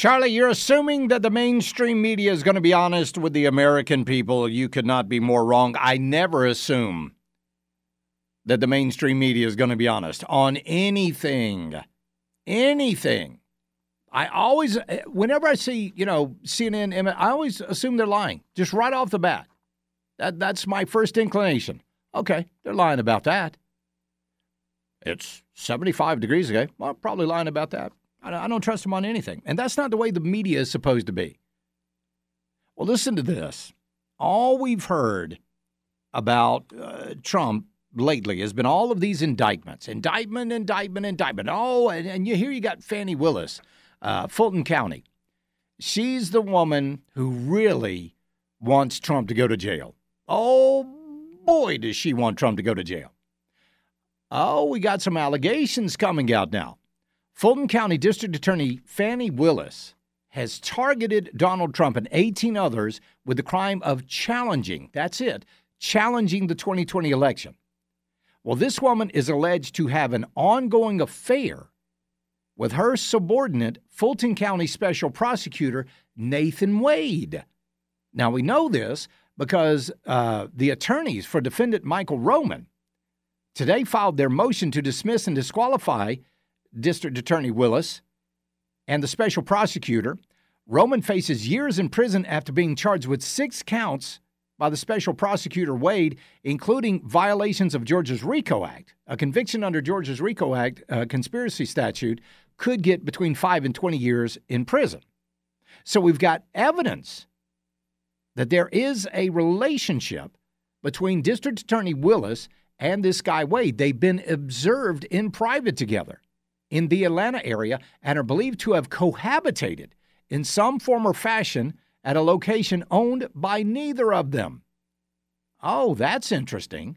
Charlie, you're assuming that the mainstream media is going to be honest with the American people. You could not be more wrong. I never assume that the mainstream media is going to be honest on anything. Anything. I always, eh, whenever I see, you know, CNN, I always assume they're lying, just right off the bat. That, that's my first inclination. Okay, they're lying about that. It's 75 degrees today. Well, probably lying about that. I don't trust him on anything. And that's not the way the media is supposed to be. Well, listen to this. All we've heard about uh, Trump lately has been all of these indictments indictment, indictment, indictment. Oh, and, and you hear you got Fani Willis, uh, Fulton County. She's the woman who really wants Trump to go to jail. Oh, boy, does she want Trump to go to jail. Oh, we got some allegations coming out now. Fulton County District Attorney Fani Willis has targeted Donald Trump and 18 others with the crime of challenging, that's it, challenging the 2020 election. Well, this woman is alleged to have an ongoing affair with her subordinate, Fulton County Special Prosecutor Nathan Wade. Now, we know this because uh, the attorneys for defendant Michael Roman today filed their motion to dismiss and disqualify District Attorney Willis and the special prosecutor. Roman faces years in prison after being charged with six counts by the special prosecutor Wade, including violations of Georgia's RICO Act. A conviction under Georgia's RICO Act, a conspiracy statute, could get between five and 20 years in prison. So we've got evidence that there is a relationship between District Attorney Willis and this guy Wade. They've been observed in private together in the Atlanta area and are believed to have cohabitated in some form or fashion at a location owned by neither of them. Oh, that's interesting.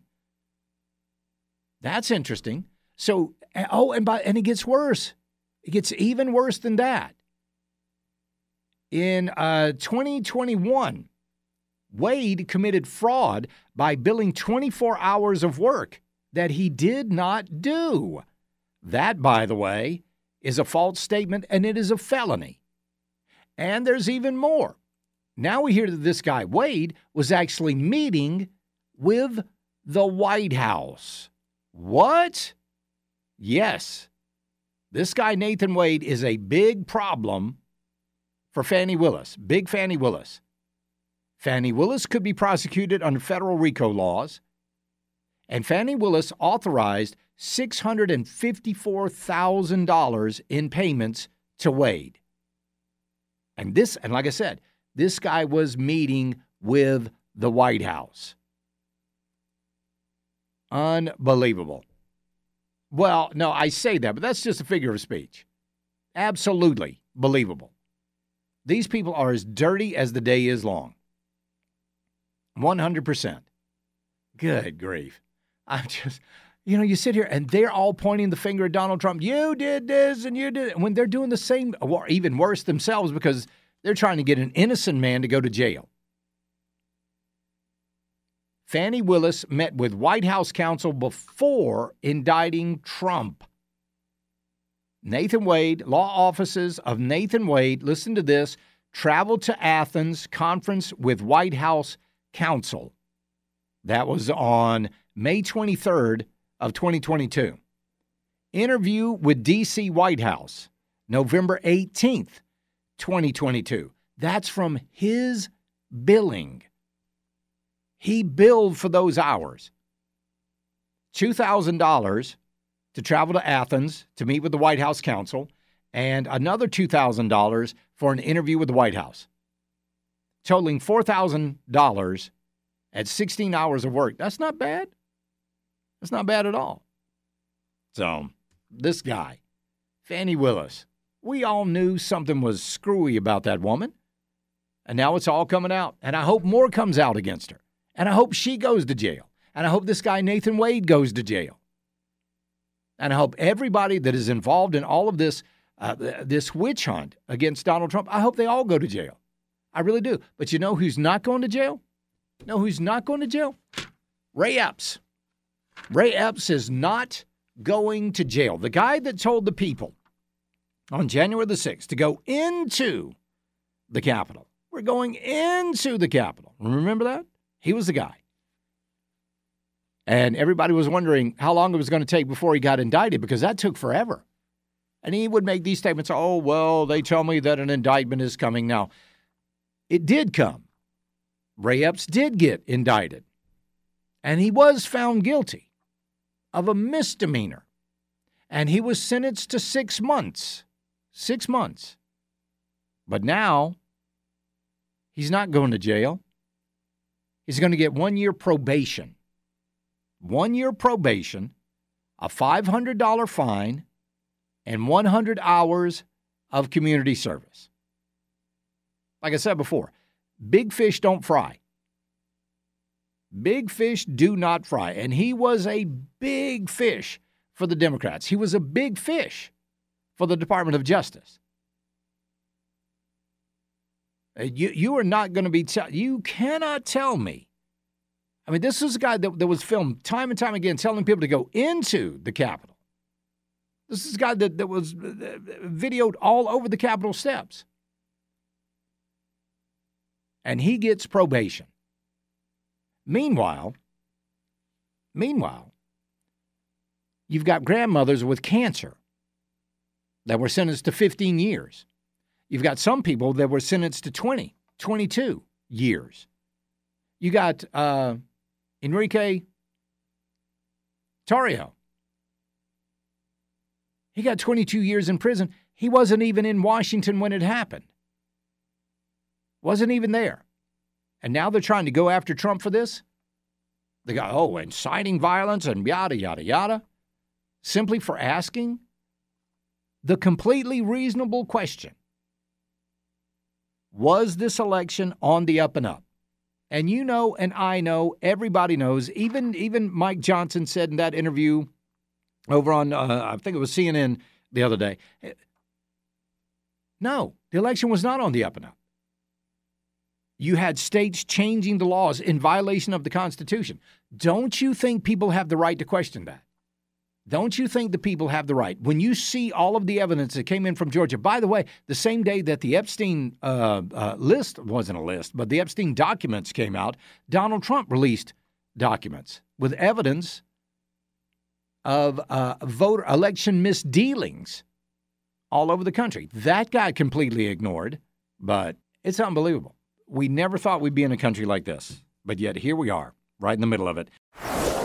That's interesting. So, oh, and by and it gets worse. It gets even worse than that. In uh, 2021, Wade committed fraud by billing 24 hours of work that he did not do. That, by the way, is a false statement and it is a felony. And there's even more. Now we hear that this guy, Wade, was actually meeting with the White House. What? Yes. This guy, Nathan Wade, is a big problem for Fani Willis, big Fani Willis. Fani Willis could be prosecuted under federal RICO laws, and Fani Willis authorized $654,000 in payments to Wade. And this, and like I said, this guy was meeting with the White House. Unbelievable. Well, no, I say that, but that's just a figure of speech. Absolutely believable. These people are as dirty as the day is long. 100%. Good grief. I'm just, you know, you sit here and they're all pointing the finger at Donald Trump. You did this and you did it. When they're doing the same, or even worse themselves, because they're trying to get an innocent man to go to jail. Fani Willis met with White House counsel before indicting Trump. Nathan Wade, law offices of Nathan Wade, listen to this, traveled to Athens, conference with White House counsel. That was on May 23rd of 2022. Interview with D.C. White House, November 18th, 2022. That's from his billing. He billed for those hours. $2,000 to travel to Athens to meet with the White House counsel, and another $2,000 for an interview with the White House, totaling $4,000 at 16 hours of work. That's not bad. That's not bad at all. So, this guy, Fani Willis, we all knew something was screwy about that woman. And now it's all coming out. And I hope more comes out against her. And I hope she goes to jail. And I hope this guy, Nathan Wade, goes to jail. And I hope everybody that is involved in all of this, uh, this witch hunt against Donald Trump, I hope they all go to jail. I really do. But you know who's not going to jail? know who's not going to jail? Ray Epps. Ray Epps is not going to jail. The guy that told the people on January the 6th to go into the Capitol. We're going into the Capitol. Remember that? He was the guy. And everybody was wondering how long it was going to take before he got indicted because that took forever. And he would make these statements oh, well, they tell me that an indictment is coming now. It did come. Ray Epps did get indicted, and he was found guilty of a misdemeanor, and he was sentenced to six months. Six months. But now, he's not going to jail. He's going to get one year probation. One year probation, a $500 fine, and 100 hours of community service. Like I said before, Big fish don't fry. Big fish do not fry. And he was a big fish for the Democrats. He was a big fish for the Department of Justice. You, you are not going to be, te- you cannot tell me. I mean, this is a guy that, that was filmed time and time again telling people to go into the Capitol. This is a guy that, that was uh, videoed all over the Capitol steps and he gets probation. Meanwhile, meanwhile, you've got grandmothers with cancer that were sentenced to 15 years. You've got some people that were sentenced to 20, 22 years. You got uh, Enrique Tarrio. He got 22 years in prison. He wasn't even in Washington when it happened. Wasn't even there. And now they're trying to go after Trump for this? They go, oh, inciting violence and yada, yada, yada. Simply for asking the completely reasonable question Was this election on the up and up? And you know, and I know, everybody knows, even, even Mike Johnson said in that interview over on, uh, I think it was CNN the other day. No, the election was not on the up and up you had states changing the laws in violation of the Constitution. Don't you think people have the right to question that? Don't you think the people have the right? When you see all of the evidence that came in from Georgia, by the way, the same day that the Epstein uh, uh, list wasn't a list, but the Epstein documents came out, Donald Trump released documents with evidence of uh, voter election misdealings all over the country. That got completely ignored, but it's unbelievable we never thought we'd be in a country like this, but yet here we are, right in the middle of it.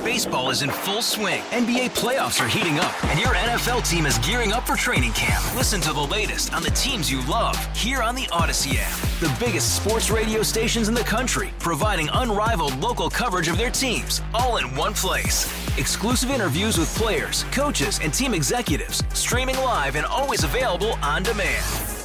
Baseball is in full swing. NBA playoffs are heating up, and your NFL team is gearing up for training camp. Listen to the latest on the teams you love here on the Audacy app. The biggest sports radio stations in the country, providing unrivaled local coverage of their teams, all in one place. Exclusive interviews with players, coaches, and team executives, streaming live and always available on demand.